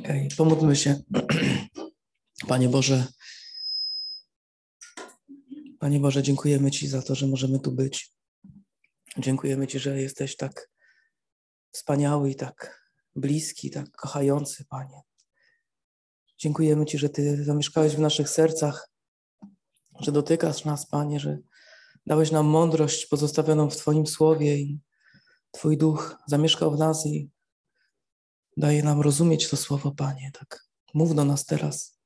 Okay, pomódlmy się. Panie Boże, Panie Boże, dziękujemy Ci za to, że możemy tu być. Dziękujemy Ci, że jesteś tak wspaniały i tak bliski, tak kochający, Panie. Dziękujemy Ci, że Ty zamieszkałeś w naszych sercach, że dotykasz nas, Panie, że dałeś nam mądrość pozostawioną w Twoim słowie i Twój duch zamieszkał w nas i daje nam rozumieć to słowo, Panie. Tak, mów do nas teraz.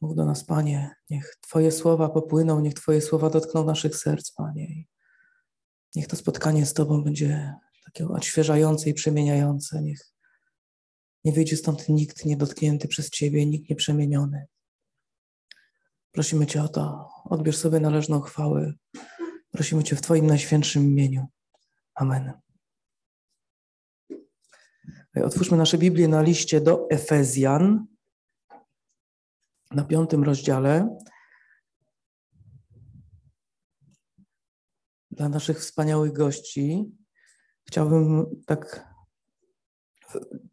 Mów do nas, Panie. Niech Twoje słowa popłyną, niech Twoje słowa dotkną naszych serc, Panie. Niech to spotkanie z Tobą będzie takie odświeżające i przemieniające. Niech nie wyjdzie stąd nikt niedotknięty przez Ciebie, nikt nieprzemieniony. Prosimy Cię o to. Odbierz sobie należną chwałę. Prosimy Cię w Twoim najświętszym imieniu. Amen. Otwórzmy nasze Biblię na liście do Efezjan, na piątym rozdziale. Dla naszych wspaniałych gości chciałbym tak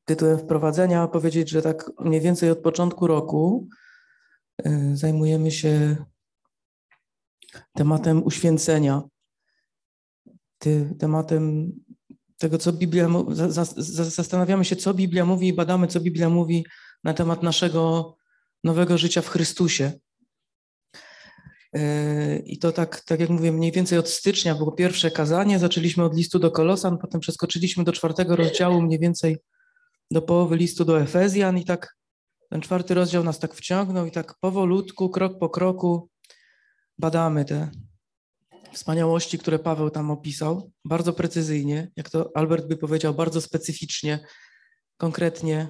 tytułem wprowadzenia powiedzieć, że tak mniej więcej od początku roku y, zajmujemy się tematem uświęcenia, tematem tego, co Biblia zastanawiamy się, co Biblia mówi i badamy, co Biblia mówi na temat naszego nowego życia w Chrystusie. Yy, I to tak, tak jak mówię, mniej więcej od stycznia było pierwsze kazanie. Zaczęliśmy od listu do Kolosan, potem przeskoczyliśmy do czwartego rozdziału, mniej więcej do połowy listu do Efezjan i tak ten czwarty rozdział nas tak wciągnął i tak powolutku, krok po kroku badamy te wspaniałości, które Paweł tam opisał, bardzo precyzyjnie, jak to Albert by powiedział, bardzo specyficznie, konkretnie,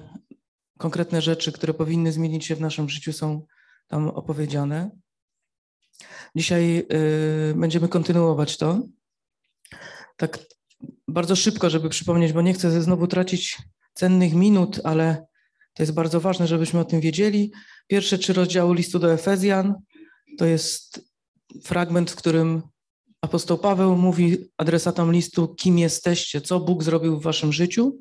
konkretne rzeczy, które powinny zmienić się w naszym życiu, są tam opowiedziane. Dzisiaj y, będziemy kontynuować to. Tak bardzo szybko, żeby przypomnieć, bo nie chcę znowu tracić cennych minut, ale to jest bardzo ważne, żebyśmy o tym wiedzieli. Pierwsze trzy rozdziały listu do Efezjan to jest fragment, w którym Apostoł Paweł mówi adresatom listu, kim jesteście, co Bóg zrobił w waszym życiu.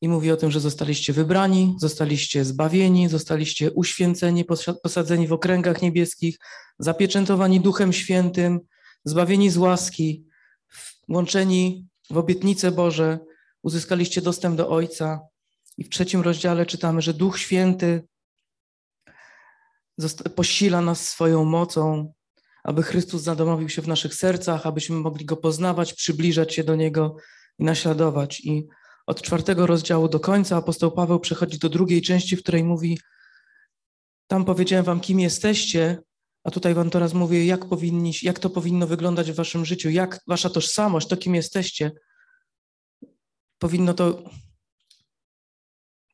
I mówi o tym, że zostaliście wybrani, zostaliście zbawieni, zostaliście uświęceni, posadzeni w okręgach niebieskich, zapieczętowani Duchem Świętym, zbawieni z łaski, włączeni w obietnice Boże, uzyskaliście dostęp do Ojca. I w trzecim rozdziale czytamy, że Duch Święty posila nas swoją mocą, aby Chrystus zadomowił się w naszych sercach, abyśmy mogli Go poznawać, przybliżać się do Niego i naśladować. I od czwartego rozdziału do końca apostoł Paweł przechodzi do drugiej części, w której mówi: Tam powiedziałem Wam, kim jesteście, a tutaj Wam teraz mówię, jak, powinni, jak to powinno wyglądać w Waszym życiu, jak Wasza tożsamość, to kim jesteście, powinno to,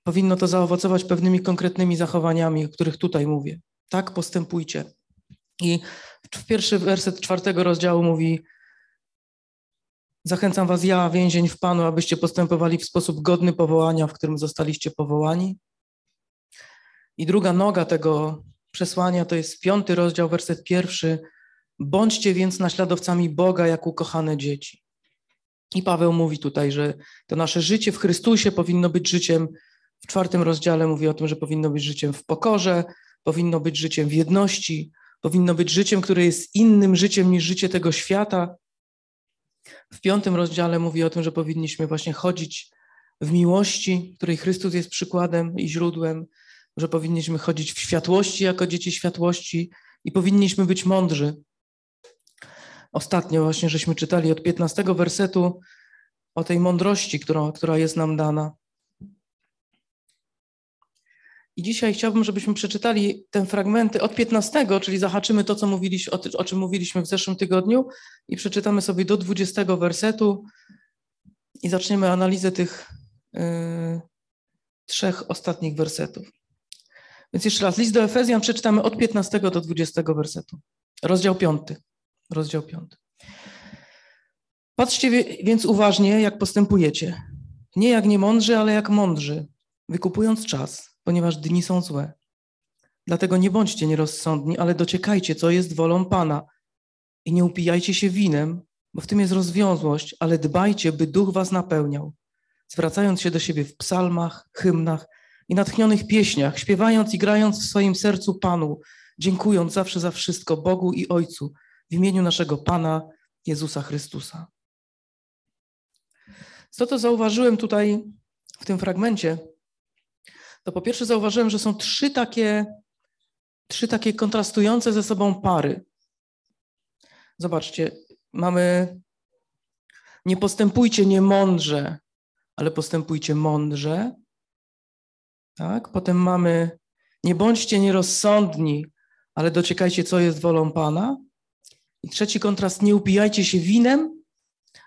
powinno to zaowocować pewnymi konkretnymi zachowaniami, o których tutaj mówię. Tak postępujcie. I w pierwszy werset czwartego rozdziału mówi: Zachęcam was, ja, więzień w Panu, abyście postępowali w sposób godny powołania, w którym zostaliście powołani. I druga noga tego przesłania to jest piąty rozdział, werset pierwszy. Bądźcie więc naśladowcami Boga jak ukochane dzieci. I Paweł mówi tutaj, że to nasze życie w Chrystusie powinno być życiem, w czwartym rozdziale mówi o tym, że powinno być życiem w pokorze, powinno być życiem w jedności, powinno być życiem, które jest innym życiem niż życie tego świata. W piątym rozdziale mówi o tym, że powinniśmy właśnie chodzić w miłości, której Chrystus jest przykładem i źródłem, że powinniśmy chodzić w światłości jako dzieci światłości i powinniśmy być mądrzy. Ostatnio właśnie żeśmy czytali od 15 wersetu o tej mądrości, która, która jest nam dana. I dzisiaj chciałbym, żebyśmy przeczytali te fragmenty od 15, czyli zahaczymy to, co mówiliśmy, o, o czym mówiliśmy w zeszłym tygodniu i przeczytamy sobie do 20 wersetu i zaczniemy analizę tych y, trzech ostatnich wersetów. Więc jeszcze raz, list do Efezjan przeczytamy od 15 do 20 wersetu. Rozdział 5. Rozdział 5. Patrzcie więc uważnie, jak postępujecie. Nie jak niemądrzy, ale jak mądrzy, wykupując czas ponieważ dni są złe. Dlatego nie bądźcie nierozsądni, ale dociekajcie, co jest wolą Pana. I nie upijajcie się winem, bo w tym jest rozwiązłość, ale dbajcie, by duch was napełniał. zwracając się do siebie w psalmach, hymnach i natchnionych pieśniach, śpiewając i grając w swoim sercu Panu, dziękując zawsze za wszystko Bogu i Ojcu w imieniu naszego Pana Jezusa Chrystusa. Co to zauważyłem tutaj w tym fragmencie? To po pierwsze zauważyłem, że są trzy takie, trzy takie kontrastujące ze sobą pary. Zobaczcie, mamy nie postępujcie niemądrze, ale postępujcie mądrze. Tak? Potem mamy nie bądźcie nierozsądni, ale dociekajcie, co jest wolą Pana. I trzeci kontrast, nie upijajcie się winem,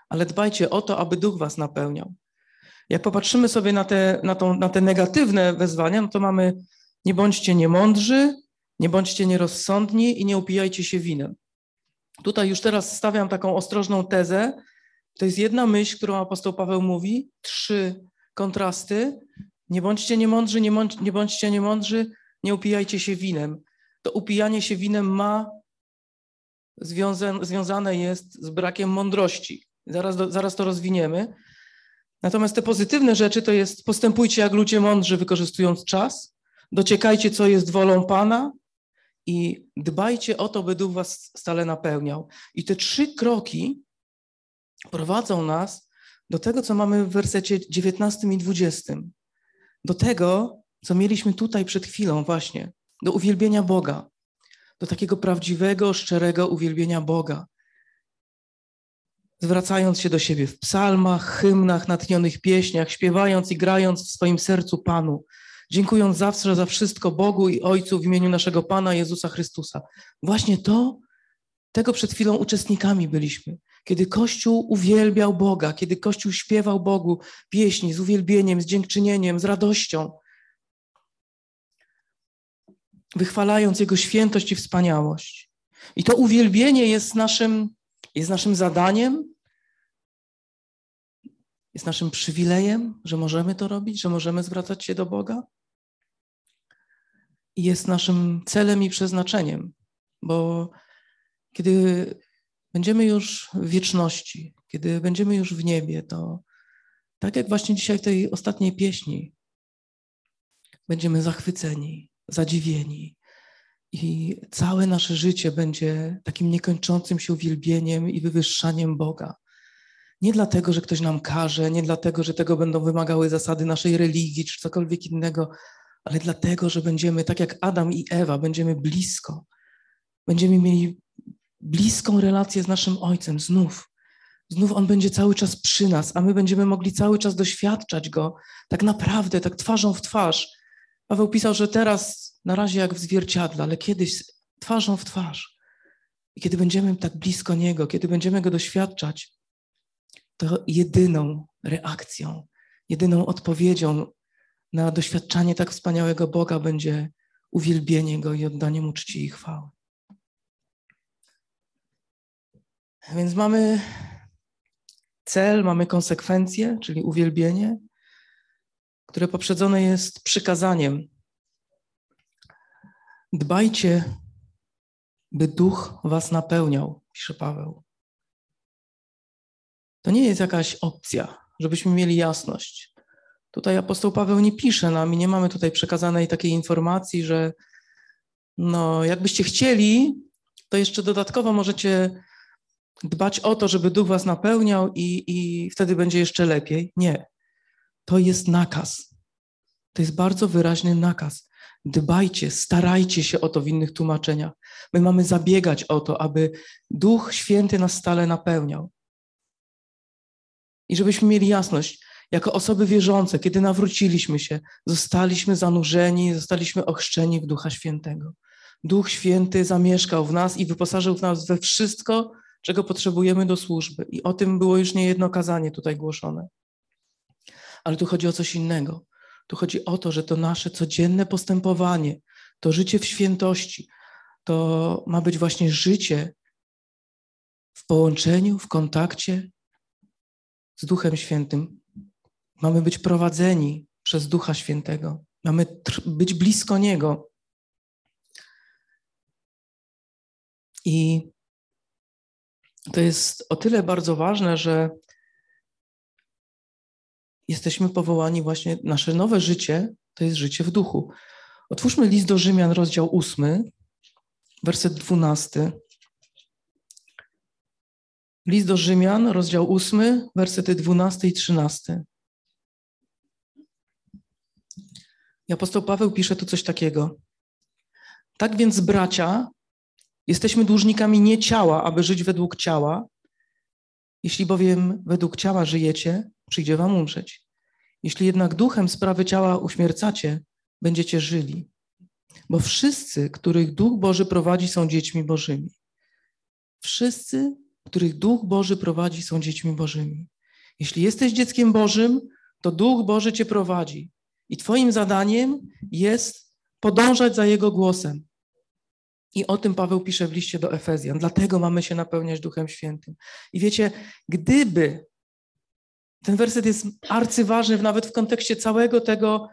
ale dbajcie o to, aby duch was napełniał. Jak popatrzymy sobie na te, na, tą, na te negatywne wezwania, no to mamy nie bądźcie niemądrzy, nie bądźcie nierozsądni i nie upijajcie się winem. Tutaj już teraz stawiam taką ostrożną tezę. To jest jedna myśl, którą apostoł Paweł mówi, trzy kontrasty. Nie bądźcie niemądrzy, nie, nie bądźcie niemądrzy, nie upijajcie się winem. To upijanie się winem ma związa, związane jest z brakiem mądrości. Zaraz, zaraz to rozwiniemy. Natomiast te pozytywne rzeczy to jest postępujcie jak ludzie mądrzy, wykorzystując czas, dociekajcie, co jest wolą Pana i dbajcie o to, by Duch was stale napełniał. I te trzy kroki prowadzą nas do tego, co mamy w wersecie 19 i 20. Do tego, co mieliśmy tutaj przed chwilą właśnie, do uwielbienia Boga, do takiego prawdziwego, szczerego uwielbienia Boga zwracając się do siebie w psalmach, hymnach, natchnionych pieśniach, śpiewając i grając w swoim sercu Panu, dziękując zawsze za wszystko Bogu i Ojcu w imieniu naszego Pana Jezusa Chrystusa. Właśnie to, tego przed chwilą uczestnikami byliśmy. Kiedy Kościół uwielbiał Boga, kiedy Kościół śpiewał Bogu pieśni z uwielbieniem, z dziękczynieniem, z radością, wychwalając Jego świętość i wspaniałość. I to uwielbienie jest naszym jest naszym zadaniem, jest naszym przywilejem, że możemy to robić, że możemy zwracać się do Boga. I jest naszym celem i przeznaczeniem, bo kiedy będziemy już w wieczności, kiedy będziemy już w niebie, to tak jak właśnie dzisiaj w tej ostatniej pieśni, będziemy zachwyceni, zadziwieni, i całe nasze życie będzie takim niekończącym się uwielbieniem i wywyższaniem Boga. Nie dlatego, że ktoś nam każe, nie dlatego, że tego będą wymagały zasady naszej religii czy cokolwiek innego, ale dlatego, że będziemy, tak jak Adam i Ewa, będziemy blisko. Będziemy mieli bliską relację z naszym Ojcem znów. Znów On będzie cały czas przy nas, a my będziemy mogli cały czas doświadczać Go tak naprawdę, tak twarzą w twarz. Paweł pisał, że teraz na razie jak w zwierciadle, ale kiedyś twarzą w twarz. I kiedy będziemy tak blisko Niego, kiedy będziemy Go doświadczać, to jedyną reakcją, jedyną odpowiedzią na doświadczanie tak wspaniałego Boga będzie uwielbienie Go i oddanie Mu czci i chwały. Więc mamy cel, mamy konsekwencje, czyli uwielbienie, które poprzedzone jest przykazaniem, Dbajcie, by duch was napełniał, pisze Paweł. To nie jest jakaś opcja, żebyśmy mieli jasność. Tutaj apostoł Paweł nie pisze nam i nie mamy tutaj przekazanej takiej informacji, że no, jakbyście chcieli, to jeszcze dodatkowo możecie dbać o to, żeby duch was napełniał i, i wtedy będzie jeszcze lepiej. Nie. To jest nakaz. To jest bardzo wyraźny nakaz. Dbajcie, starajcie się o to w innych tłumaczeniach. My mamy zabiegać o to, aby Duch Święty nas stale napełniał. I żebyśmy mieli jasność, jako osoby wierzące, kiedy nawróciliśmy się, zostaliśmy zanurzeni, zostaliśmy ochrzczeni w Ducha Świętego. Duch Święty zamieszkał w nas i wyposażył w nas we wszystko, czego potrzebujemy do służby. I o tym było już niejedno kazanie tutaj głoszone. Ale tu chodzi o coś innego. Tu chodzi o to, że to nasze codzienne postępowanie, to życie w świętości, to ma być właśnie życie w połączeniu, w kontakcie z Duchem Świętym. Mamy być prowadzeni przez Ducha Świętego. Mamy być blisko Niego. I to jest o tyle bardzo ważne, że jesteśmy powołani właśnie, nasze nowe życie to jest życie w duchu. Otwórzmy list do Rzymian, rozdział 8, werset 12. List do Rzymian, rozdział 8, wersety 12 i 13. I apostoł Paweł pisze tu coś takiego. Tak więc, bracia, jesteśmy dłużnikami nie ciała, aby żyć według ciała. Jeśli bowiem według ciała żyjecie, przyjdzie wam umrzeć. Jeśli jednak duchem sprawy ciała uśmiercacie, będziecie żyli. Bo wszyscy, których Duch Boży prowadzi, są dziećmi Bożymi. Wszyscy, których Duch Boży prowadzi, są dziećmi Bożymi. Jeśli jesteś dzieckiem Bożym, to Duch Boży cię prowadzi. I Twoim zadaniem jest podążać za Jego głosem. I o tym Paweł pisze w liście do Efezjan. Dlatego mamy się napełniać Duchem Świętym. I wiecie, gdyby ten werset jest arcyważny nawet w kontekście całego tego,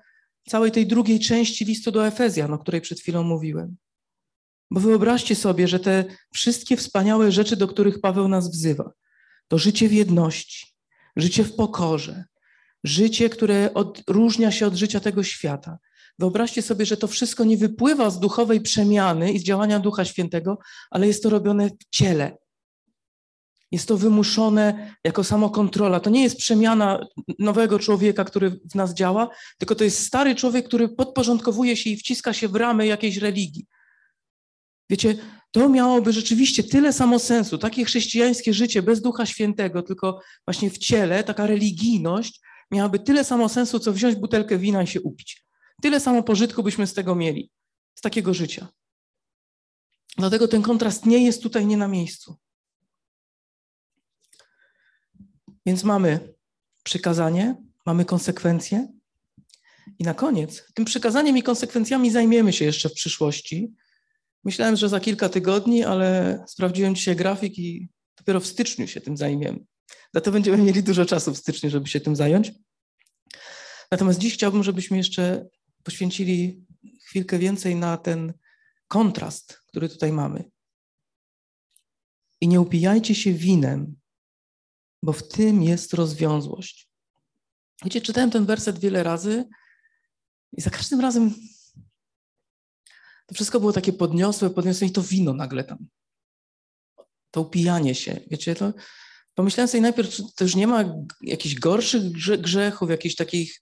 całej tej drugiej części listu do Efezjan, o której przed chwilą mówiłem. Bo wyobraźcie sobie, że te wszystkie wspaniałe rzeczy, do których Paweł nas wzywa, to życie w jedności, życie w pokorze, życie, które odróżnia się od życia tego świata. Wyobraźcie sobie, że to wszystko nie wypływa z duchowej przemiany i z działania Ducha Świętego, ale jest to robione w ciele. Jest to wymuszone jako samokontrola. To nie jest przemiana nowego człowieka, który w nas działa, tylko to jest stary człowiek, który podporządkowuje się i wciska się w ramy jakiejś religii. Wiecie, to miałoby rzeczywiście tyle samo sensu, takie chrześcijańskie życie bez Ducha Świętego, tylko właśnie w ciele, taka religijność, miałaby tyle samo sensu, co wziąć butelkę wina i się upić. Tyle samo pożytku byśmy z tego mieli, z takiego życia. Dlatego ten kontrast nie jest tutaj nie na miejscu. Więc mamy przykazanie, mamy konsekwencje. I na koniec, tym przykazaniem i konsekwencjami zajmiemy się jeszcze w przyszłości. Myślałem, że za kilka tygodni, ale sprawdziłem dzisiaj grafik i dopiero w styczniu się tym zajmiemy. Za to będziemy mieli dużo czasu w styczniu, żeby się tym zająć. Natomiast dziś chciałbym, żebyśmy jeszcze poświęcili chwilkę więcej na ten kontrast, który tutaj mamy. I nie upijajcie się winem, bo w tym jest rozwiązłość. Wiecie, czytałem ten werset wiele razy i za każdym razem to wszystko było takie podniosłe, podniosłe i to wino nagle tam. To upijanie się. Wiecie, to pomyślałem sobie najpierw, to już nie ma jakichś gorszych grzechów, jakichś takich,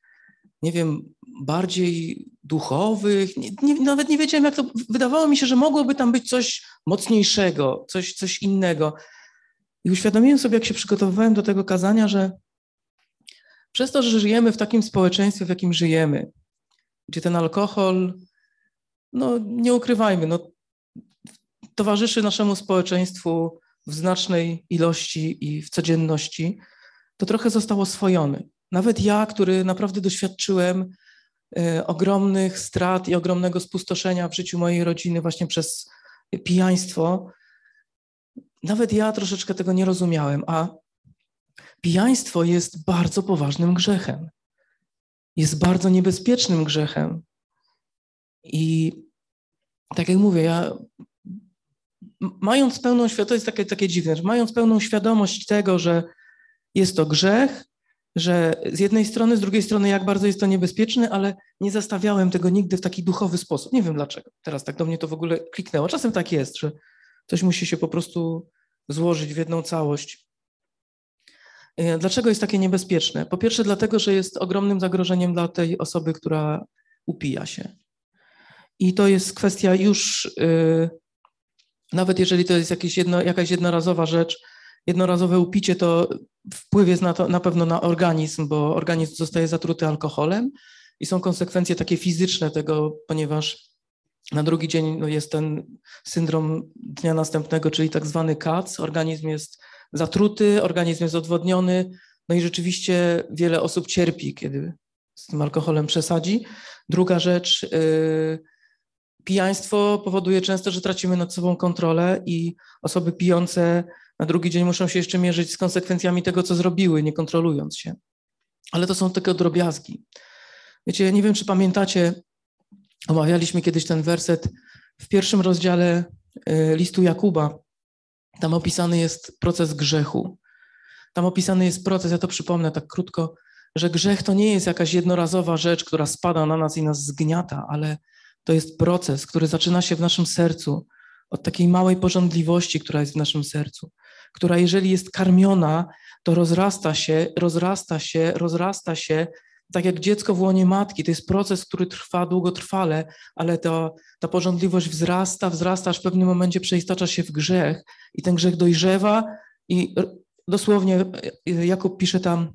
nie wiem, bardziej duchowych. Nie, nie, nawet nie wiedziałem, jak to. Wydawało mi się, że mogłoby tam być coś mocniejszego, coś, coś innego. I uświadomiłem sobie, jak się przygotowywałem do tego kazania, że przez to, że żyjemy w takim społeczeństwie, w jakim żyjemy, gdzie ten alkohol, no nie ukrywajmy, no, towarzyszy naszemu społeczeństwu w znacznej ilości i w codzienności, to trochę został oswojony. Nawet ja, który naprawdę doświadczyłem y, ogromnych strat i ogromnego spustoszenia w życiu mojej rodziny właśnie przez pijaństwo, nawet ja troszeczkę tego nie rozumiałem, a pijaństwo jest bardzo poważnym grzechem. Jest bardzo niebezpiecznym grzechem. I tak jak mówię, ja mając pełną świadomość, to jest takie, takie dziwne, że mając pełną świadomość tego, że jest to grzech, że z jednej strony, z drugiej strony, jak bardzo jest to niebezpieczne, ale nie zastawiałem tego nigdy w taki duchowy sposób. Nie wiem dlaczego. Teraz tak do mnie to w ogóle kliknęło. Czasem tak jest, że Coś musi się po prostu złożyć w jedną całość. E, dlaczego jest takie niebezpieczne? Po pierwsze, dlatego, że jest ogromnym zagrożeniem dla tej osoby, która upija się. I to jest kwestia już, yy, nawet jeżeli to jest jakieś jedno, jakaś jednorazowa rzecz, jednorazowe upicie, to wpływ jest na, to, na pewno na organizm, bo organizm zostaje zatruty alkoholem i są konsekwencje takie fizyczne tego, ponieważ na drugi dzień no, jest ten syndrom dnia następnego, czyli tak zwany CAC. Organizm jest zatruty, organizm jest odwodniony, no i rzeczywiście wiele osób cierpi, kiedy z tym alkoholem przesadzi. Druga rzecz, yy, pijaństwo powoduje często, że tracimy nad sobą kontrolę i osoby pijące na drugi dzień muszą się jeszcze mierzyć z konsekwencjami tego, co zrobiły, nie kontrolując się. Ale to są tylko drobiazgi. Wiecie, nie wiem, czy pamiętacie, Omawialiśmy kiedyś ten werset w pierwszym rozdziale e, listu Jakuba. Tam opisany jest proces grzechu. Tam opisany jest proces, ja to przypomnę tak krótko, że grzech to nie jest jakaś jednorazowa rzecz, która spada na nas i nas zgniata, ale to jest proces, który zaczyna się w naszym sercu od takiej małej porządliwości, która jest w naszym sercu, która jeżeli jest karmiona, to rozrasta się, rozrasta się, rozrasta się, tak jak dziecko w łonie matki. To jest proces, który trwa długotrwale, ale to, ta porządliwość wzrasta, wzrasta, aż w pewnym momencie przeistacza się w grzech i ten grzech dojrzewa i dosłownie Jakub pisze tam,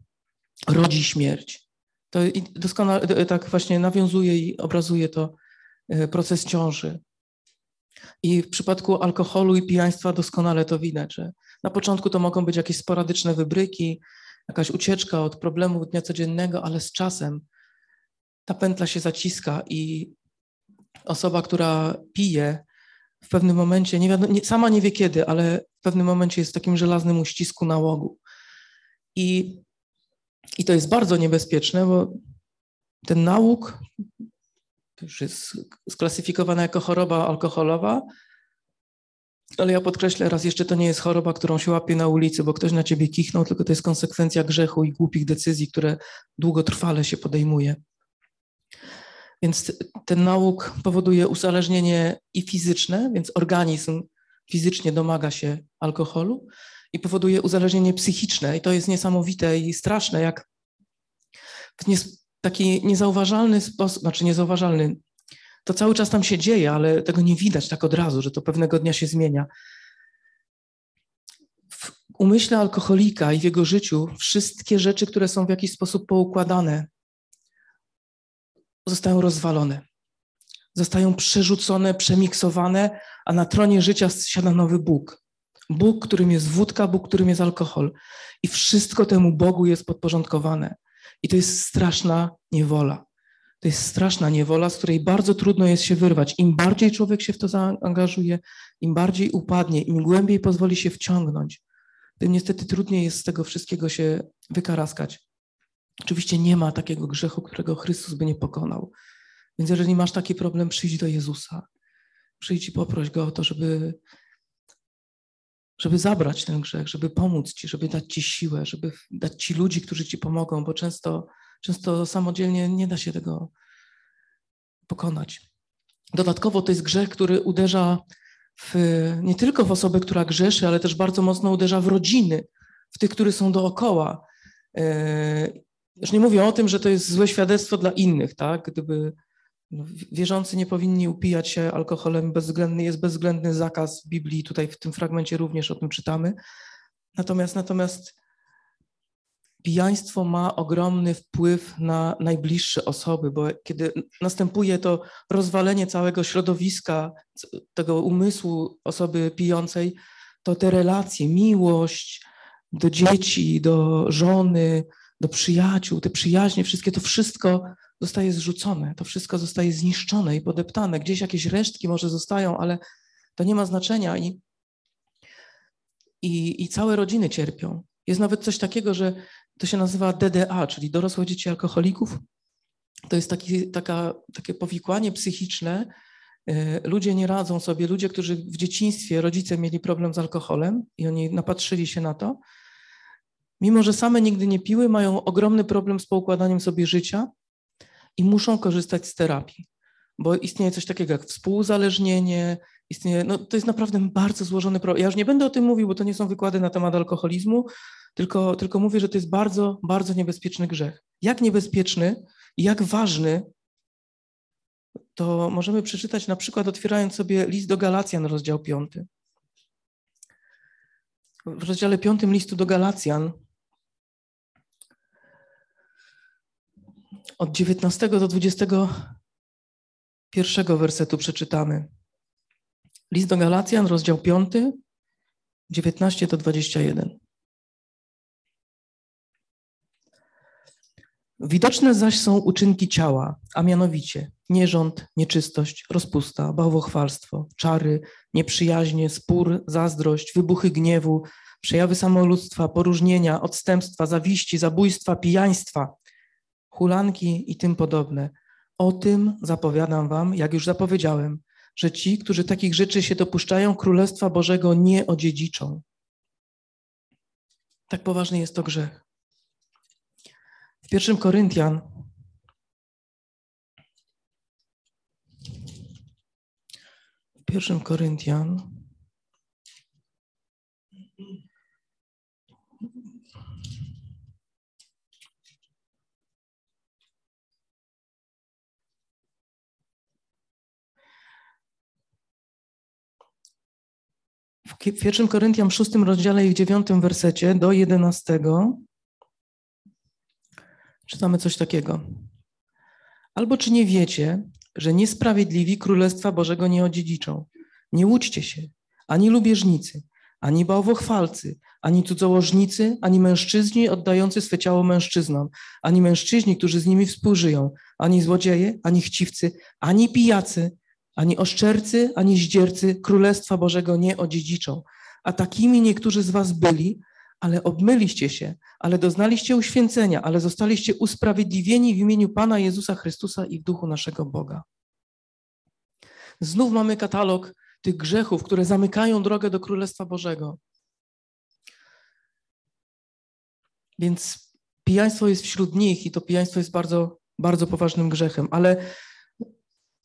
rodzi śmierć. To doskonale tak właśnie nawiązuje i obrazuje to e, proces ciąży. I w przypadku alkoholu i pijaństwa doskonale to widać, że na początku to mogą być jakieś sporadyczne wybryki, jakaś ucieczka od problemów dnia codziennego, ale z czasem ta pętla się zaciska i osoba, która pije, w pewnym momencie, nie wiadomo, sama nie wie kiedy, ale w pewnym momencie jest w takim żelaznym uścisku nałogu. I, I to jest bardzo niebezpieczne, bo ten nałóg już jest sklasyfikowana jako choroba alkoholowa, ale ja podkreślę raz jeszcze, to nie jest choroba, którą się łapie na ulicy, bo ktoś na ciebie kichnął, tylko to jest konsekwencja grzechu i głupich decyzji, które długotrwale się podejmuje. Więc ten nauk powoduje uzależnienie i fizyczne, więc organizm fizycznie domaga się alkoholu i powoduje uzależnienie psychiczne. I to jest niesamowite i straszne, jak w taki niezauważalny sposób, znaczy niezauważalny, to cały czas tam się dzieje, ale tego nie widać tak od razu, że to pewnego dnia się zmienia. W umyśle alkoholika i w jego życiu wszystkie rzeczy, które są w jakiś sposób poukładane, zostają rozwalone. Zostają przerzucone, przemiksowane, a na tronie życia siada nowy Bóg. Bóg, którym jest wódka, Bóg, którym jest alkohol. I wszystko temu Bogu jest podporządkowane. I to jest straszna niewola. To jest straszna niewola, z której bardzo trudno jest się wyrwać. Im bardziej człowiek się w to zaangażuje, im bardziej upadnie, im głębiej pozwoli się wciągnąć, tym niestety trudniej jest z tego wszystkiego się wykaraskać. Oczywiście nie ma takiego grzechu, którego Chrystus by nie pokonał. Więc jeżeli masz taki problem, przyjdź do Jezusa. Przyjdź i poproś Go o to, żeby, żeby zabrać ten grzech, żeby pomóc Ci, żeby dać Ci siłę, żeby dać Ci ludzi, którzy Ci pomogą, bo często, często samodzielnie nie da się tego pokonać. Dodatkowo to jest grzech, który uderza w, nie tylko w osobę, która grzeszy, ale też bardzo mocno uderza w rodziny, w tych, którzy są dookoła. E, już nie mówię o tym, że to jest złe świadectwo dla innych, tak? Gdyby wierzący nie powinni upijać się alkoholem, bezwzględny jest bezwzględny zakaz Biblii, tutaj w tym fragmencie również o tym czytamy. Natomiast, natomiast pijaństwo ma ogromny wpływ na najbliższe osoby, bo kiedy następuje to rozwalenie całego środowiska, tego umysłu osoby pijącej, to te relacje, miłość do dzieci, do żony, do przyjaciół, te przyjaźnie, wszystkie, to wszystko zostaje zrzucone, to wszystko zostaje zniszczone i podeptane. Gdzieś jakieś resztki może zostają, ale to nie ma znaczenia i, i, i całe rodziny cierpią. Jest nawet coś takiego, że to się nazywa DDA, czyli dorosłe dzieci alkoholików. To jest taki, taka, takie powikłanie psychiczne. E, ludzie nie radzą sobie, ludzie, którzy w dzieciństwie rodzice mieli problem z alkoholem i oni napatrzyli się na to, mimo że same nigdy nie piły, mają ogromny problem z poukładaniem sobie życia i muszą korzystać z terapii, bo istnieje coś takiego jak współzależnienie, istnieje, no to jest naprawdę bardzo złożony problem. Ja już nie będę o tym mówił, bo to nie są wykłady na temat alkoholizmu, tylko, tylko mówię, że to jest bardzo, bardzo niebezpieczny grzech. Jak niebezpieczny i jak ważny, to możemy przeczytać na przykład otwierając sobie list do Galacjan, rozdział 5. W rozdziale 5 listu do Galacjan Od 19 do 21 wersetu przeczytamy. List do Galacjan, rozdział 5, 19 do 21. Widoczne zaś są uczynki ciała, a mianowicie nierząd, nieczystość, rozpusta, bałwochwalstwo, czary, nieprzyjaźnie, spór, zazdrość, wybuchy gniewu, przejawy samoludztwa, poróżnienia, odstępstwa, zawiści, zabójstwa, pijaństwa, hulanki i tym podobne. O tym zapowiadam wam, jak już zapowiedziałem, że ci, którzy takich rzeczy się dopuszczają, Królestwa Bożego nie odziedziczą. Tak poważny jest to grzech. W pierwszym Koryntian. W pierwszym Koryntian. W pierwszym Koryntian w szóstym rozdziale i w dziewiątym wersecie do jedenastego czytamy coś takiego. Albo czy nie wiecie, że niesprawiedliwi Królestwa Bożego nie odziedziczą? Nie łudźcie się, ani lubieżnicy, ani bałwochwalcy, ani cudzołożnicy, ani mężczyźni oddający swe ciało mężczyznom, ani mężczyźni, którzy z nimi współżyją, ani złodzieje, ani chciwcy, ani pijacy, ani oszczercy, ani zdziercy Królestwa Bożego nie odziedziczą. A takimi niektórzy z was byli, ale obmyliście się, ale doznaliście uświęcenia, ale zostaliście usprawiedliwieni w imieniu Pana Jezusa Chrystusa i w duchu naszego Boga. Znów mamy katalog tych grzechów, które zamykają drogę do Królestwa Bożego. Więc pijaństwo jest wśród nich i to pijaństwo jest bardzo, bardzo poważnym grzechem, ale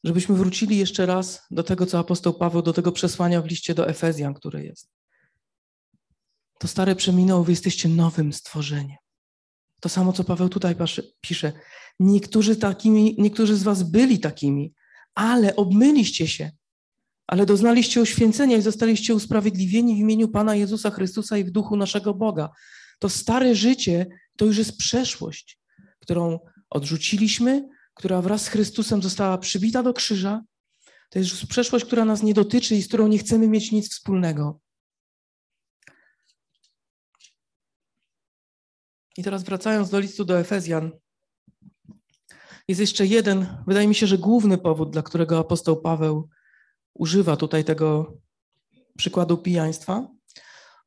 żebyśmy wrócili jeszcze raz do tego, co apostoł Paweł, do tego przesłania w liście do Efezjan, które jest. To stare przeminęło, wy jesteście nowym stworzeniem. To samo, co Paweł tutaj pisze. Niektórzy, takimi, niektórzy z was byli takimi, ale obmyliście się, ale doznaliście uświęcenia i zostaliście usprawiedliwieni w imieniu Pana Jezusa Chrystusa i w duchu naszego Boga. To stare życie to już jest przeszłość, którą odrzuciliśmy, która wraz z Chrystusem została przybita do krzyża. To jest już przeszłość, która nas nie dotyczy i z którą nie chcemy mieć nic wspólnego. I teraz wracając do listu do Efezjan, jest jeszcze jeden, wydaje mi się, że główny powód, dla którego apostoł Paweł używa tutaj tego przykładu pijaństwa.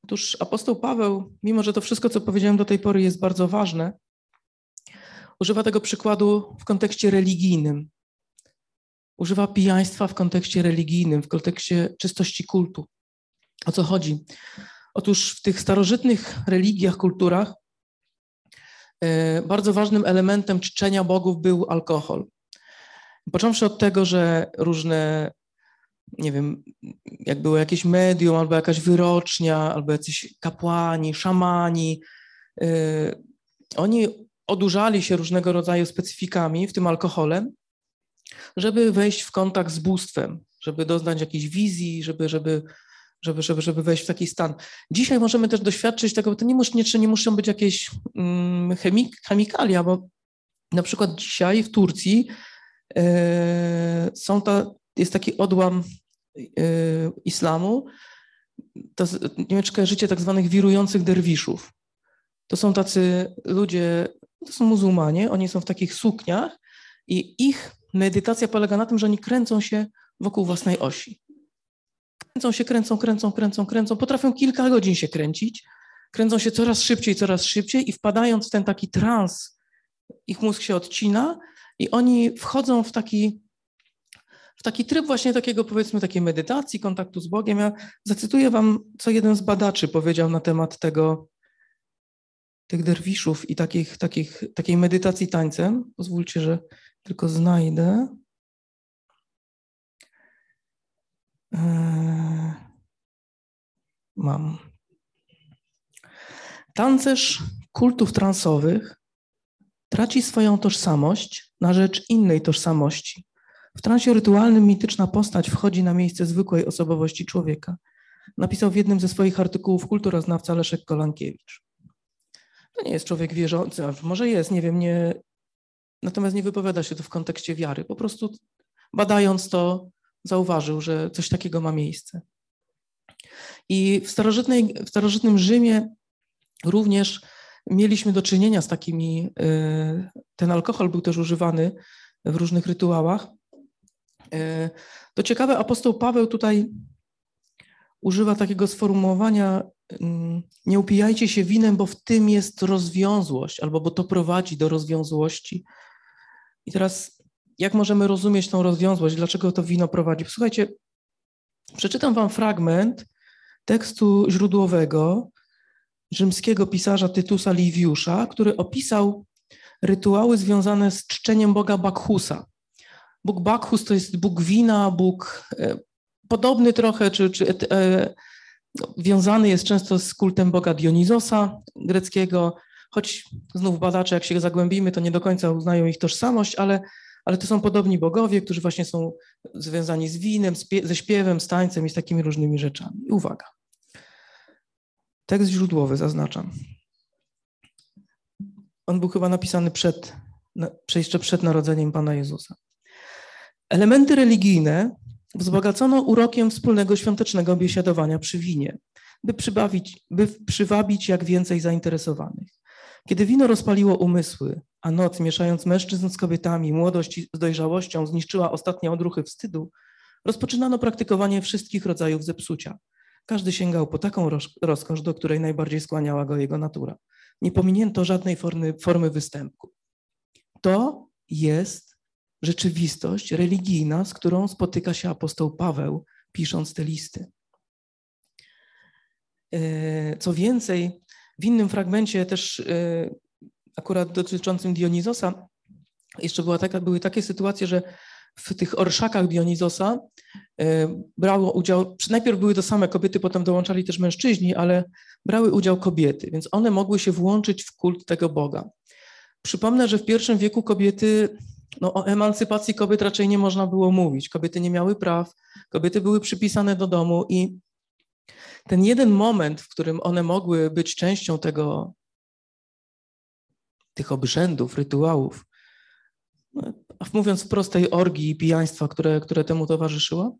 Otóż apostoł Paweł, mimo że to wszystko, co powiedziałem do tej pory, jest bardzo ważne, używa tego przykładu w kontekście religijnym. Używa pijaństwa w kontekście religijnym, w kontekście czystości kultu. O co chodzi? Otóż w tych starożytnych religiach, kulturach bardzo ważnym elementem czczenia bogów był alkohol. Począwszy od tego, że różne, nie wiem, jak było jakieś medium, albo jakaś wyrocznia, albo jacyś kapłani, szamani, e, oni odurzali się różnego rodzaju specyfikami, w tym alkoholem, żeby wejść w kontakt z bóstwem, żeby doznać jakiejś wizji, żeby, żeby, żeby, żeby, żeby wejść w taki stan. Dzisiaj możemy też doświadczyć tego, to nie, mus, nie, nie muszą być jakieś mm, chemik, chemikalia, bo na przykład dzisiaj w Turcji e, są ta, jest taki odłam e, islamu, to, nie wiem, czy kojarzycie tak zwanych wirujących derwiszów. To są tacy ludzie to są muzułmanie, oni są w takich sukniach i ich medytacja polega na tym, że oni kręcą się wokół własnej osi. Kręcą się, kręcą, kręcą, kręcą, kręcą. Potrafią kilka godzin się kręcić. Kręcą się coraz szybciej, coraz szybciej i wpadając w ten taki trans, ich mózg się odcina i oni wchodzą w taki, w taki tryb właśnie takiego, powiedzmy, takiej medytacji, kontaktu z Bogiem. Ja zacytuję wam, co jeden z badaczy powiedział na temat tego, tych derwiszów i takich, takich, takiej medytacji tańcem. Pozwólcie, że tylko znajdę. Mam. Tancerz kultów transowych traci swoją tożsamość na rzecz innej tożsamości. W transie rytualnym mityczna postać wchodzi na miejsce zwykłej osobowości człowieka. Napisał w jednym ze swoich artykułów kulturoznawca Leszek Kolankiewicz. To nie jest człowiek wierzący, może jest, nie wiem, nie, natomiast nie wypowiada się to w kontekście wiary. Po prostu badając to, zauważył, że coś takiego ma miejsce. I w, starożytnej, w starożytnym Rzymie również mieliśmy do czynienia z takimi, y, ten alkohol był też używany w różnych rytuałach. Y, to ciekawe, apostoł Paweł tutaj używa takiego sformułowania Mm, nie upijajcie się winem, bo w tym jest rozwiązłość, albo bo to prowadzi do rozwiązłości. I teraz, jak możemy rozumieć tą rozwiązłość? Dlaczego to wino prowadzi? Słuchajcie, przeczytam wam fragment tekstu źródłowego rzymskiego pisarza Tytusa Liviusza, który opisał rytuały związane z czczeniem Boga Bakhusa. Bóg Bakhus to jest Bóg wina, Bóg e, podobny trochę, czy, czy e, no, wiązany jest często z kultem Boga Dionizosa greckiego, choć znów badacze, jak się zagłębimy, to nie do końca uznają ich tożsamość, ale, ale to są podobni bogowie, którzy właśnie są związani z winem, ze śpiewem, z tańcem i z takimi różnymi rzeczami. Uwaga. Tekst źródłowy zaznaczam. On był chyba napisany przed, jeszcze przed narodzeniem Pana Jezusa. Elementy religijne wzbogacono urokiem wspólnego świątecznego biesiadowania przy winie, by, przybawić, by przywabić jak więcej zainteresowanych. Kiedy wino rozpaliło umysły, a noc, mieszając mężczyzn z kobietami, młodość z dojrzałością, zniszczyła ostatnie odruchy wstydu, rozpoczynano praktykowanie wszystkich rodzajów zepsucia. Każdy sięgał po taką rozkosz, do której najbardziej skłaniała go jego natura. Nie pominięto żadnej formy, formy występu. To jest rzeczywistość religijna, z którą spotyka się apostoł Paweł, pisząc te listy. E, co więcej, w innym fragmencie też e, akurat dotyczącym Dionizosa, jeszcze była taka, były takie sytuacje, że w tych orszakach Dionizosa e, brało udział, najpierw były to same kobiety, potem dołączali też mężczyźni, ale brały udział kobiety, więc one mogły się włączyć w kult tego Boga. Przypomnę, że w pierwszym wieku kobiety, no o emancypacji kobiet raczej nie można było mówić. Kobiety nie miały praw, kobiety były przypisane do domu i ten jeden moment, w którym one mogły być częścią tego, tych obrzędów, rytuałów, no, mówiąc wprost tej orgii i pijaństwa, które, które temu towarzyszyło,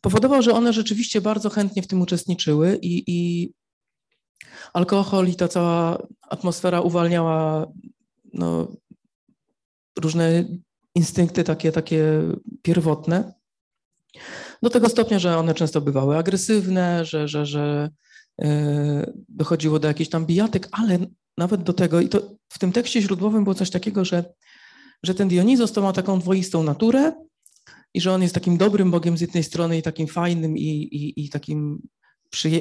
powodował, że one rzeczywiście bardzo chętnie w tym uczestniczyły i, i alkohol i ta cała atmosfera uwalniała no, różne instynkty takie, takie pierwotne. Do tego stopnia, że one często bywały agresywne, że, że, że e, dochodziło do jakichś tam bijatyk, ale nawet do tego, i to w tym tekście źródłowym było coś takiego, że, że ten Dionizos to ma taką dwoistą naturę i że on jest takim dobrym Bogiem z jednej strony i takim fajnym i, i, i takim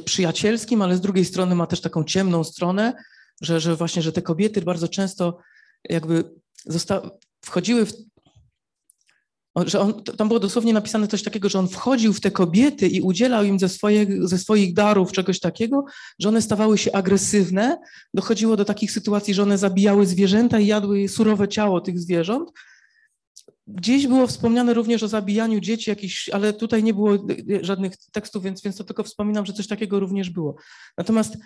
przyjacielskim, ale z drugiej strony ma też taką ciemną stronę, że, że właśnie, że te kobiety bardzo często jakby zosta- wchodziły w, że on, tam było dosłownie napisane coś takiego, że on wchodził w te kobiety i udzielał im ze, swoich, ze swoich darów czegoś takiego, że one stawały się agresywne. Dochodziło do takich sytuacji, że one zabijały zwierzęta i jadły surowe ciało tych zwierząt. Gdzieś było wspomniane również o zabijaniu dzieci, jakiś, ale tutaj nie było żadnych tekstów, więc, więc to tylko wspominam, że coś takiego również było. Natomiast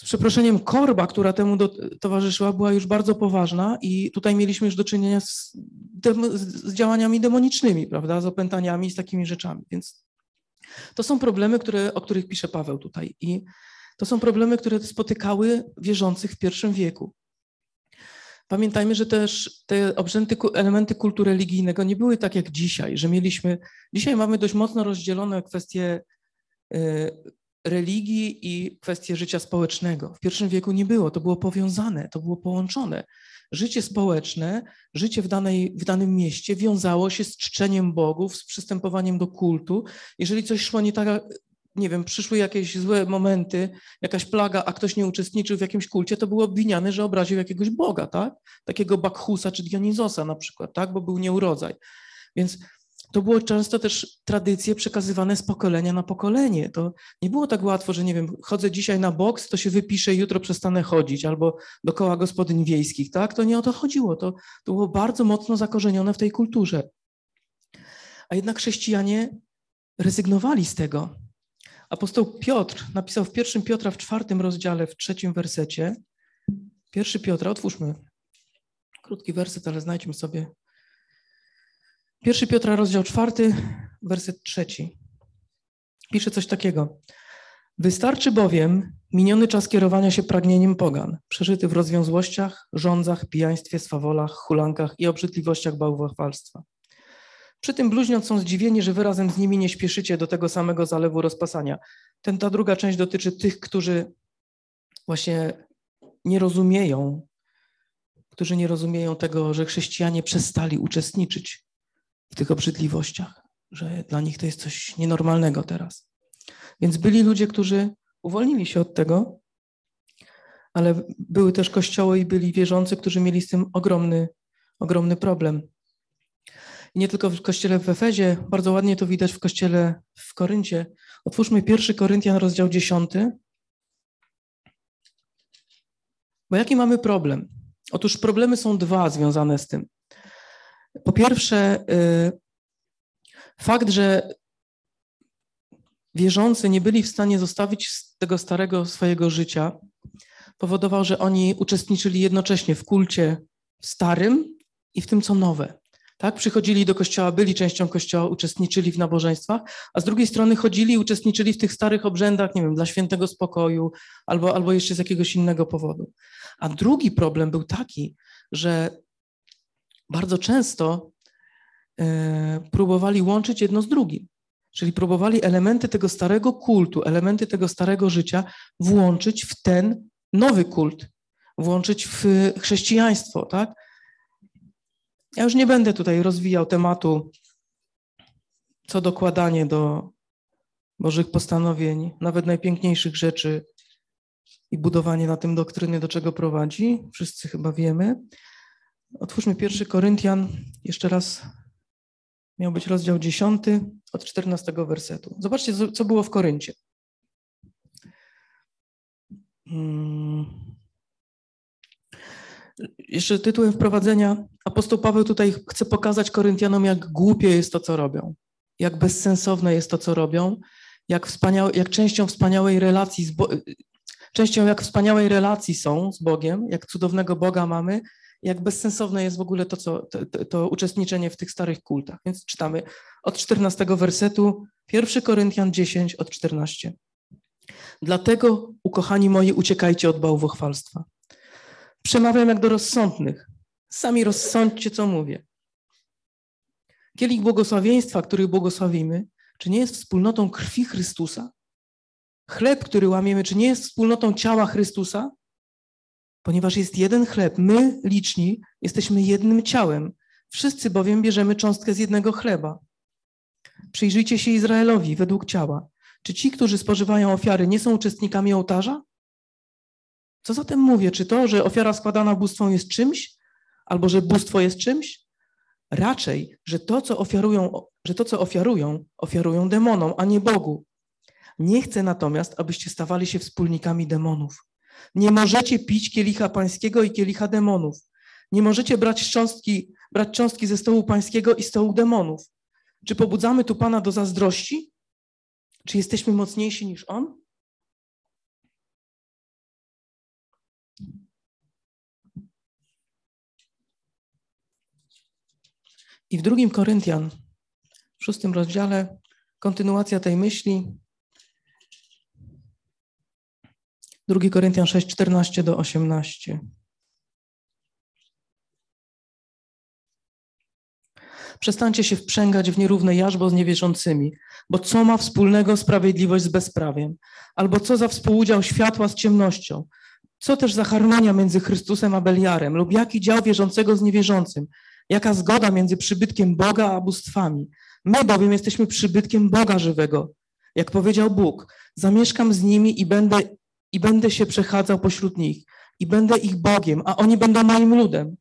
z przeproszeniem, korba, która temu do, towarzyszyła, była już bardzo poważna i tutaj mieliśmy już do czynienia z, z działaniami demonicznymi, prawda, z opętaniami, z takimi rzeczami. Więc to są problemy, które, o których pisze Paweł tutaj i to są problemy, które spotykały wierzących w pierwszym wieku. Pamiętajmy, że też te obrzędy, elementy kultu religijnego nie były tak jak dzisiaj, że mieliśmy, dzisiaj mamy dość mocno rozdzielone kwestie y, religii i kwestie życia społecznego. W pierwszym wieku nie było, to było powiązane, to było połączone. Życie społeczne, życie w, danej, w danym mieście wiązało się z czczeniem bogów, z przystępowaniem do kultu. Jeżeli coś szło nie tak, nie wiem, przyszły jakieś złe momenty, jakaś plaga, a ktoś nie uczestniczył w jakimś kulcie, to był obwiniany, że obraził jakiegoś boga, tak? Takiego Bakhusa czy Dionizosa na przykład, tak? Bo był nieurodzaj. Więc to było często też tradycje przekazywane z pokolenia na pokolenie. To nie było tak łatwo, że nie wiem, chodzę dzisiaj na boks, to się wypiszę, jutro przestanę chodzić, albo do koła gospodyń wiejskich, tak? To nie o to chodziło. To, to było bardzo mocno zakorzenione w tej kulturze. A jednak chrześcijanie rezygnowali z tego. Apostoł Piotr napisał w pierwszym Piotra w czwartym rozdziale, w trzecim wersecie. Pierwszy Piotra, otwórzmy. Krótki werset, ale znajdźmy sobie Pierwszy Piotra, rozdział czwarty, werset trzeci. Pisze coś takiego. Wystarczy bowiem miniony czas kierowania się pragnieniem pogan, przeżyty w rozwiązłościach, rządzach, pijaństwie, swawolach, hulankach i obrzydliwościach bałwochwalstwa. Przy tym bluźniąc są zdziwieni, że wy razem z nimi nie śpieszycie do tego samego zalewu rozpasania. Ten, ta druga część dotyczy tych, którzy właśnie nie rozumieją, którzy nie rozumieją tego, że chrześcijanie przestali uczestniczyć w tych obrzydliwościach, że dla nich to jest coś nienormalnego teraz. Więc byli ludzie, którzy uwolnili się od tego, ale były też kościoły i byli wierzący, którzy mieli z tym ogromny, ogromny problem. I nie tylko w kościele w Efezie, bardzo ładnie to widać w kościele w Koryncie. Otwórzmy pierwszy Koryntian, rozdział 10. Bo jaki mamy problem? Otóż problemy są dwa związane z tym. Po pierwsze, y, fakt, że wierzący nie byli w stanie zostawić tego starego swojego życia, powodował, że oni uczestniczyli jednocześnie w kulcie starym i w tym, co nowe. Tak? Przychodzili do kościoła, byli częścią kościoła, uczestniczyli w nabożeństwach, a z drugiej strony chodzili uczestniczyli w tych starych obrzędach, nie wiem, dla świętego spokoju albo, albo jeszcze z jakiegoś innego powodu. A drugi problem był taki, że bardzo często e, próbowali łączyć jedno z drugim. Czyli próbowali elementy tego starego kultu, elementy tego starego życia włączyć w ten nowy kult, włączyć w chrześcijaństwo, tak? Ja już nie będę tutaj rozwijał tematu co dokładanie do Bożych postanowień, nawet najpiękniejszych rzeczy i budowanie na tym doktryny, do czego prowadzi. Wszyscy chyba wiemy. Otwórzmy pierwszy Koryntian, jeszcze raz. Miał być rozdział 10 od 14 wersetu. Zobaczcie, co było w Koryncie. Hmm. Jeszcze tytułem wprowadzenia. Apostoł Paweł tutaj chce pokazać Koryntianom, jak głupie jest to, co robią, jak bezsensowne jest to, co robią, jak, wspaniałe, jak częścią wspaniałej relacji z Bo częścią jak wspaniałej relacji są z Bogiem, jak cudownego Boga mamy, jak bezsensowne jest w ogóle to, co, to, to uczestniczenie w tych starych kultach. Więc czytamy od 14 wersetu, 1 Koryntian 10 od 14. Dlatego, ukochani moi, uciekajcie od bałwochwalstwa. Przemawiam jak do rozsądnych. Sami rozsądźcie, co mówię. Kielich błogosławieństwa, który błogosławimy, czy nie jest wspólnotą krwi Chrystusa? Chleb, który łamiemy, czy nie jest wspólnotą ciała Chrystusa? Ponieważ jest jeden chleb, my, liczni, jesteśmy jednym ciałem. Wszyscy bowiem bierzemy cząstkę z jednego chleba. Przyjrzyjcie się Izraelowi według ciała. Czy ci, którzy spożywają ofiary, nie są uczestnikami ołtarza? Co zatem mówię? Czy to, że ofiara składana bóstwom jest czymś, albo że bóstwo jest czymś? Raczej, że to, co ofiarują, że to, co ofiarują, ofiarują demonom, a nie Bogu. Nie chcę natomiast, abyście stawali się wspólnikami demonów. Nie możecie pić kielicha pańskiego i kielicha demonów. Nie możecie brać cząstki, brać cząstki ze stołu pańskiego i stołu demonów. Czy pobudzamy tu Pana do zazdrości? Czy jesteśmy mocniejsi niż On? I w drugim Koryntian, w szóstym rozdziale, kontynuacja tej myśli. 2 Koryntian 6, 14 do 18. Przestańcie się wprzęgać w nierówne jarzmo z niewierzącymi, bo co ma wspólnego sprawiedliwość z bezprawiem? Albo co za współudział światła z ciemnością? Co też za harmonia między Chrystusem a Beliarem? Lub jaki dział wierzącego z niewierzącym? Jaka zgoda między przybytkiem Boga a bóstwami? My bowiem jesteśmy przybytkiem Boga żywego. Jak powiedział Bóg, zamieszkam z nimi i będę, i będę się przechadzał pośród nich i będę ich Bogiem, a oni będą moim ludem.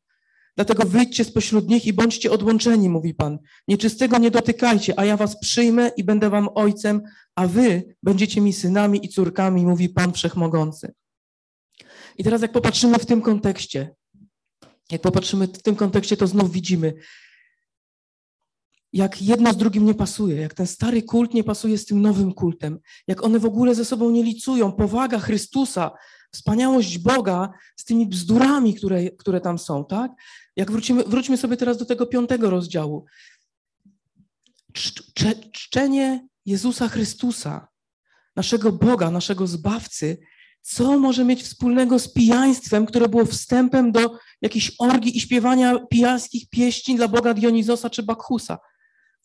Dlatego wyjdźcie spośród nich i bądźcie odłączeni, mówi Pan. Nieczystego nie dotykajcie, a ja was przyjmę i będę wam ojcem, a wy będziecie mi synami i córkami, mówi Pan Wszechmogący. I teraz jak popatrzymy w tym kontekście, jak popatrzymy w tym kontekście, to znów widzimy, jak jedno z drugim nie pasuje, jak ten stary kult nie pasuje z tym nowym kultem, jak one w ogóle ze sobą nie licują. Powaga Chrystusa, wspaniałość Boga z tymi bzdurami, które, które tam są, tak? Jak wrócimy, wróćmy sobie teraz do tego piątego rozdziału. Czcze, czczenie Jezusa Chrystusa, naszego Boga, naszego Zbawcy, co może mieć wspólnego z pijaństwem, które było wstępem do jakiejś orgii i śpiewania pijańskich pieśni dla Boga Dionizosa czy Bakhusa?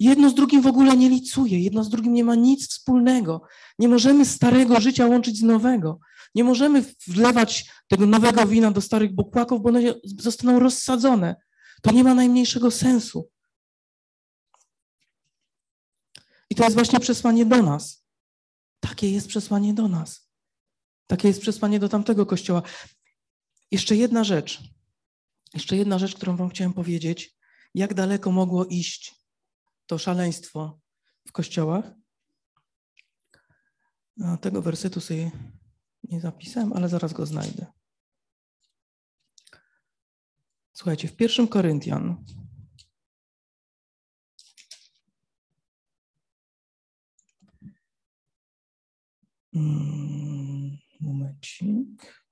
Jedno z drugim w ogóle nie licuje, jedno z drugim nie ma nic wspólnego. Nie możemy starego życia łączyć z nowego. Nie możemy wlewać tego nowego wina do starych bukłaków, bo one zostaną rozsadzone. To nie ma najmniejszego sensu. I to jest właśnie przesłanie do nas. Takie jest przesłanie do nas. Takie jest przesłanie do tamtego kościoła. Jeszcze jedna rzecz. Jeszcze jedna rzecz, którą Wam chciałem powiedzieć. Jak daleko mogło iść to szaleństwo w kościołach? A tego wersetu sobie nie zapisałem, ale zaraz go znajdę. Słuchajcie, w pierwszym Koryntian mm, Momencik.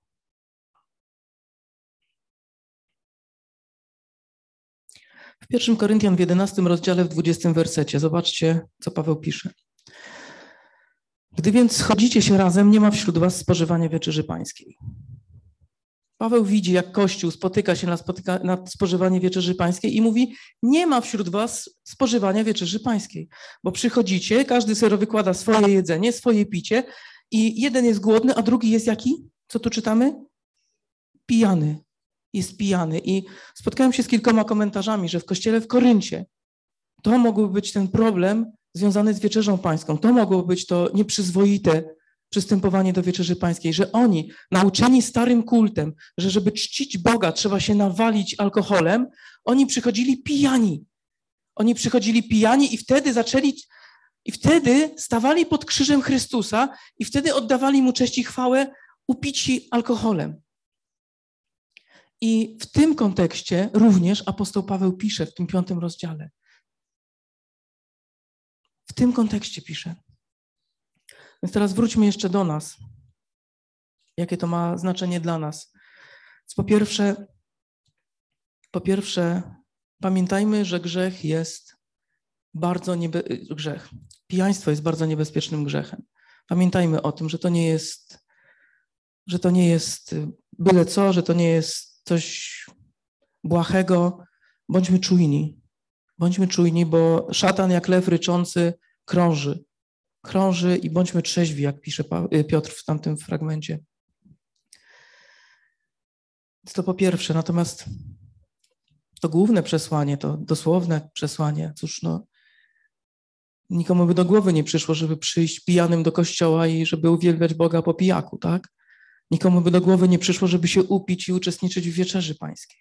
W pierwszym Koryntian w 11 rozdziale w 20 wersecie. Zobaczcie, co Paweł pisze. Gdy więc schodzicie się razem, nie ma wśród was spożywania wieczerzy pańskiej. Paweł widzi, jak Kościół spotyka się na, spotyka, na spożywanie wieczerzy pańskiej i mówi, nie ma wśród was spożywania wieczerzy pańskiej, bo przychodzicie, każdy sobie wykłada swoje jedzenie, swoje picie i jeden jest głodny, a drugi jest jaki? Co tu czytamy? Pijany. Jest pijany. I spotkałem się z kilkoma komentarzami, że w kościele w Koryncie to mógłby być ten problem związany z wieczerzą pańską. To mogło być to nieprzyzwoite przystępowanie do wieczerzy pańskiej, że oni, nauczeni starym kultem, że żeby czcić Boga trzeba się nawalić alkoholem, oni przychodzili pijani. Oni przychodzili pijani i wtedy zaczęli, i wtedy stawali pod krzyżem Chrystusa i wtedy oddawali Mu cześć i chwałę upici alkoholem. I w tym kontekście również apostoł Paweł pisze w tym piątym rozdziale. W tym kontekście pisze. Więc teraz wróćmy jeszcze do nas. Jakie to ma znaczenie dla nas? Więc po pierwsze, po pierwsze, pamiętajmy, że grzech jest bardzo niebe... grzech. Pijaństwo jest bardzo niebezpiecznym grzechem. Pamiętajmy o tym, że to nie jest, że to nie jest byle co, że to nie jest coś błahego. Bądźmy czujni. Bądźmy czujni, bo szatan jak lew ryczący krąży krąży i bądźmy trzeźwi, jak pisze y, Piotr w tamtym fragmencie. To po pierwsze. Natomiast to główne przesłanie, to dosłowne przesłanie, cóż, no, nikomu by do głowy nie przyszło, żeby przyjść pijanym do kościoła i żeby uwielbiać Boga po pijaku, tak? Nikomu by do głowy nie przyszło, żeby się upić i uczestniczyć w wieczerzy pańskiej.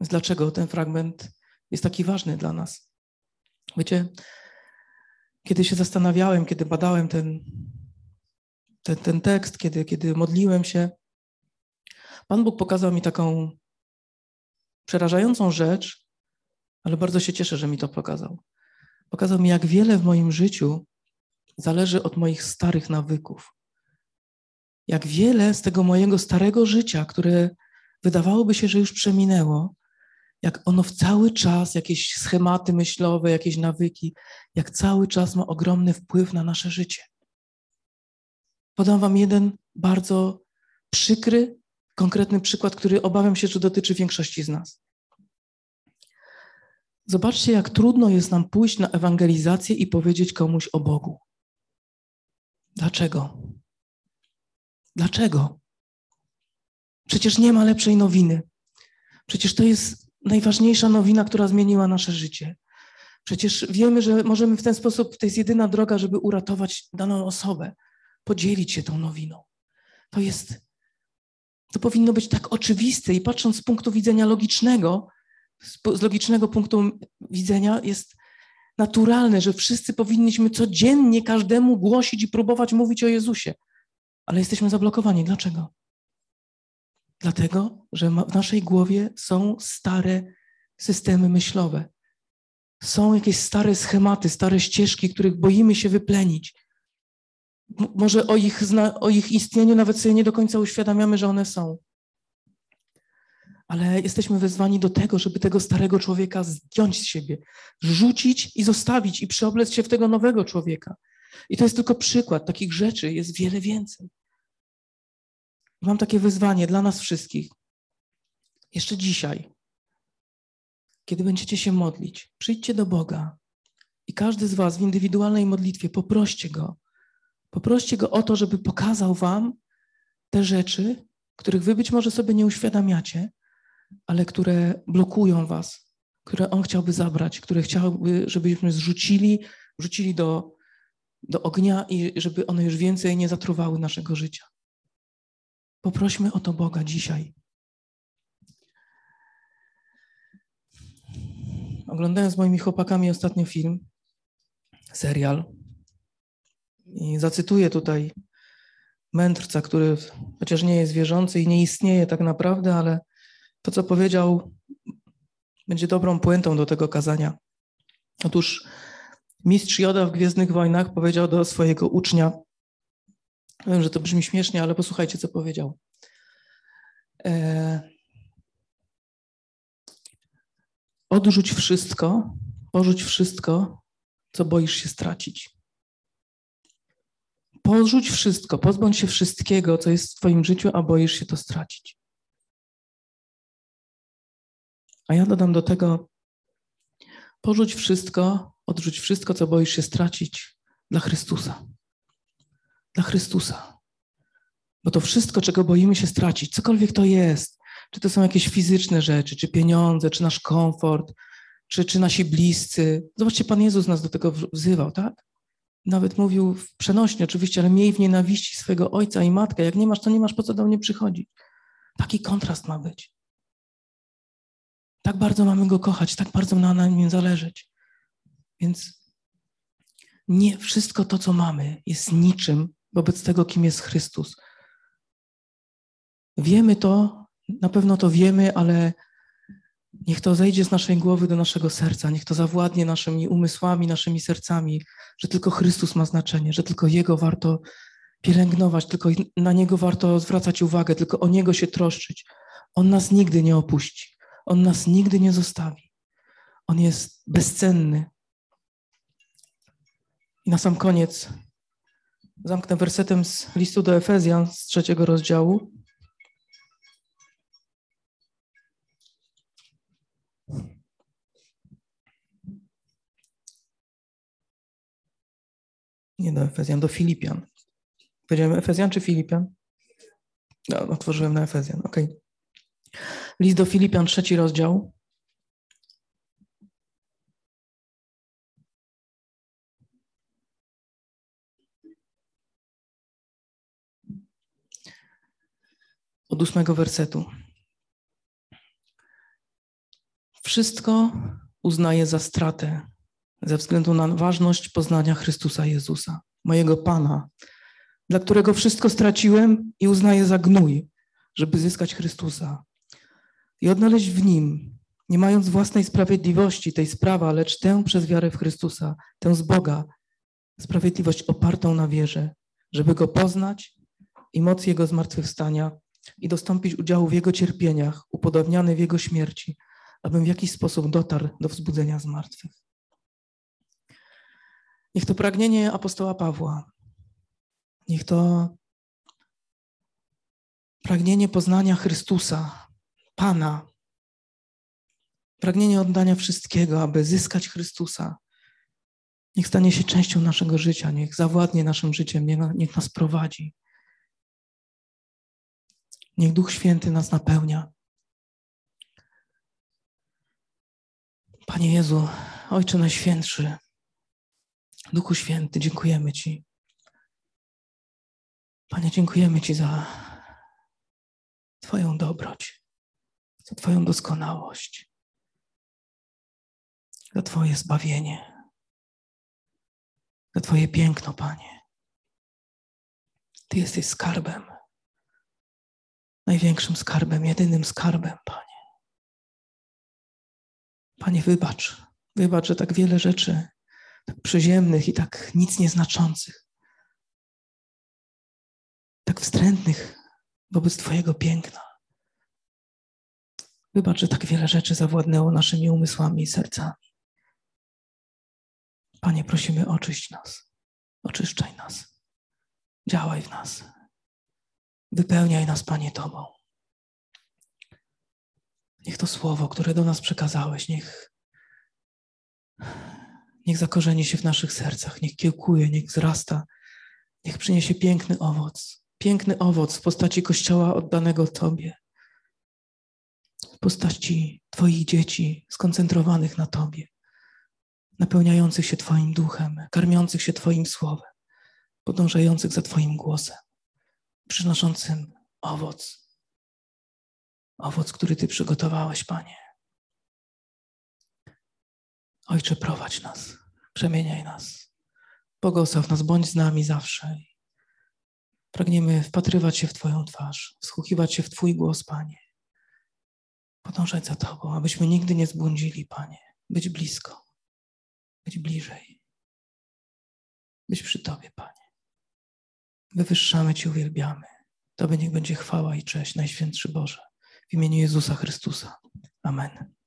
Więc dlaczego ten fragment jest taki ważny dla nas? Wiecie, kiedy się zastanawiałem, kiedy badałem ten, ten, ten tekst, kiedy, kiedy modliłem się, Pan Bóg pokazał mi taką przerażającą rzecz, ale bardzo się cieszę, że mi to pokazał. Pokazał mi, jak wiele w moim życiu zależy od moich starych nawyków. Jak wiele z tego mojego starego życia, które wydawałoby się, że już przeminęło, jak ono w cały czas, jakieś schematy myślowe, jakieś nawyki, jak cały czas ma ogromny wpływ na nasze życie. Podam Wam jeden bardzo przykry, konkretny przykład, który obawiam się, że dotyczy większości z nas. Zobaczcie, jak trudno jest nam pójść na ewangelizację i powiedzieć komuś o Bogu. Dlaczego? Dlaczego? Przecież nie ma lepszej nowiny. Przecież to jest najważniejsza nowina, która zmieniła nasze życie. Przecież wiemy, że możemy w ten sposób, to jest jedyna droga, żeby uratować daną osobę, podzielić się tą nowiną. To jest, to powinno być tak oczywiste i patrząc z punktu widzenia logicznego, z logicznego punktu widzenia jest naturalne, że wszyscy powinniśmy codziennie każdemu głosić i próbować mówić o Jezusie. Ale jesteśmy zablokowani. Dlaczego? Dlatego, że w naszej głowie są stare systemy myślowe. Są jakieś stare schematy, stare ścieżki, których boimy się wyplenić. Może o ich, o ich istnieniu nawet sobie nie do końca uświadamiamy, że one są. Ale jesteśmy wezwani do tego, żeby tego starego człowieka zdjąć z siebie, rzucić i zostawić i przeoblec się w tego nowego człowieka. I to jest tylko przykład. Takich rzeczy jest wiele więcej. Mam takie wyzwanie dla nas wszystkich. Jeszcze dzisiaj, kiedy będziecie się modlić, przyjdźcie do Boga i każdy z Was w indywidualnej modlitwie poproście Go. Poproście Go o to, żeby pokazał Wam te rzeczy, których Wy być może sobie nie uświadamiacie, ale które blokują Was, które On chciałby zabrać, które chciałby, żebyśmy zrzucili, wrzucili do, do ognia i żeby one już więcej nie zatruwały naszego życia. Poprośmy o to Boga dzisiaj. Oglądałem z moimi chłopakami ostatnio film, serial. I zacytuję tutaj mędrca, który chociaż nie jest wierzący i nie istnieje tak naprawdę, ale to, co powiedział, będzie dobrą puentą do tego kazania. Otóż mistrz Joda w Gwiezdnych Wojnach powiedział do swojego ucznia, wiem, że to brzmi śmiesznie, ale posłuchajcie, co powiedział. E... Odrzuć wszystko, porzuć wszystko, co boisz się stracić. Porzuć wszystko, pozbądź się wszystkiego, co jest w Twoim życiu, a boisz się to stracić. A ja dodam do tego, porzuć wszystko, odrzuć wszystko, co boisz się stracić dla Chrystusa. Dla Chrystusa. Bo to wszystko, czego boimy się stracić, cokolwiek to jest, czy to są jakieś fizyczne rzeczy, czy pieniądze, czy nasz komfort, czy, czy nasi bliscy. Zobaczcie, Pan Jezus nas do tego wzywał, tak? Nawet mówił przenośnie oczywiście, ale miej w nienawiści swojego ojca i matkę. Jak nie masz, to nie masz po co do mnie przychodzić. Taki kontrast ma być. Tak bardzo mamy go kochać, tak bardzo na, na nim zależeć. Więc nie wszystko to, co mamy, jest niczym wobec tego, kim jest Chrystus. Wiemy to, na pewno to wiemy, ale niech to zejdzie z naszej głowy do naszego serca, niech to zawładnie naszymi umysłami, naszymi sercami, że tylko Chrystus ma znaczenie, że tylko Jego warto pielęgnować, tylko na Niego warto zwracać uwagę, tylko o Niego się troszczyć. On nas nigdy nie opuści, On nas nigdy nie zostawi. On jest bezcenny. I na sam koniec zamknę wersetem z listu do Efezjan z trzeciego rozdziału. Nie do Efezjan, do Filipian. Powiedziałem Efezjan czy Filipian? No, otworzyłem na Efezjan, ok. List do Filipian, trzeci rozdział. Od ósmego wersetu. Wszystko uznaję za stratę ze względu na ważność poznania Chrystusa Jezusa, mojego Pana, dla którego wszystko straciłem i uznaję za gnój, żeby zyskać Chrystusa i odnaleźć w Nim, nie mając własnej sprawiedliwości, tej sprawa, lecz tę przez wiarę w Chrystusa, tę z Boga, sprawiedliwość opartą na wierze, żeby Go poznać i moc Jego zmartwychwstania i dostąpić udziału w Jego cierpieniach, upodobniany w Jego śmierci, abym w jakiś sposób dotarł do wzbudzenia zmartwych. Niech to pragnienie apostoła Pawła, niech to pragnienie poznania Chrystusa, Pana, pragnienie oddania wszystkiego, aby zyskać Chrystusa, niech stanie się częścią naszego życia, niech zawładnie naszym życiem, niech nas prowadzi. Niech Duch Święty nas napełnia. Panie Jezu, Ojcze Najświętszy, Duchu Święty, dziękujemy Ci. Panie, dziękujemy Ci za Twoją dobroć, za Twoją doskonałość, za Twoje zbawienie, za Twoje piękno, Panie. Ty jesteś skarbem, największym skarbem, jedynym skarbem, Panie. Panie, wybacz, wybacz, że tak wiele rzeczy tak przyziemnych i tak nic nieznaczących, tak wstrętnych wobec Twojego piękna. Wybacz, że tak wiele rzeczy zawładnęło naszymi umysłami i sercami. Panie, prosimy, oczyść nas, oczyszczaj nas, działaj w nas, wypełniaj nas, Panie, Tobą. Niech to słowo, które do nas przekazałeś, niech Niech zakorzeni się w naszych sercach, niech kiełkuje, niech wzrasta, niech przyniesie piękny owoc. Piękny owoc w postaci Kościoła oddanego Tobie, w postaci Twoich dzieci skoncentrowanych na Tobie, napełniających się Twoim duchem, karmiących się Twoim słowem, podążających za Twoim głosem, przynoszącym owoc. Owoc, który Ty przygotowałeś, Panie. Ojcze, prowadź nas, przemieniaj nas, błogosław nas, bądź z nami zawsze. Pragniemy wpatrywać się w Twoją twarz, wsłuchiwać się w Twój głos, Panie. Podążać za Tobą, abyśmy nigdy nie zbłądzili, Panie. Być blisko, być bliżej, być przy Tobie, Panie. Wywyższamy Cię, uwielbiamy. Tobie niech będzie chwała i cześć, Najświętszy Boże. W imieniu Jezusa Chrystusa. Amen.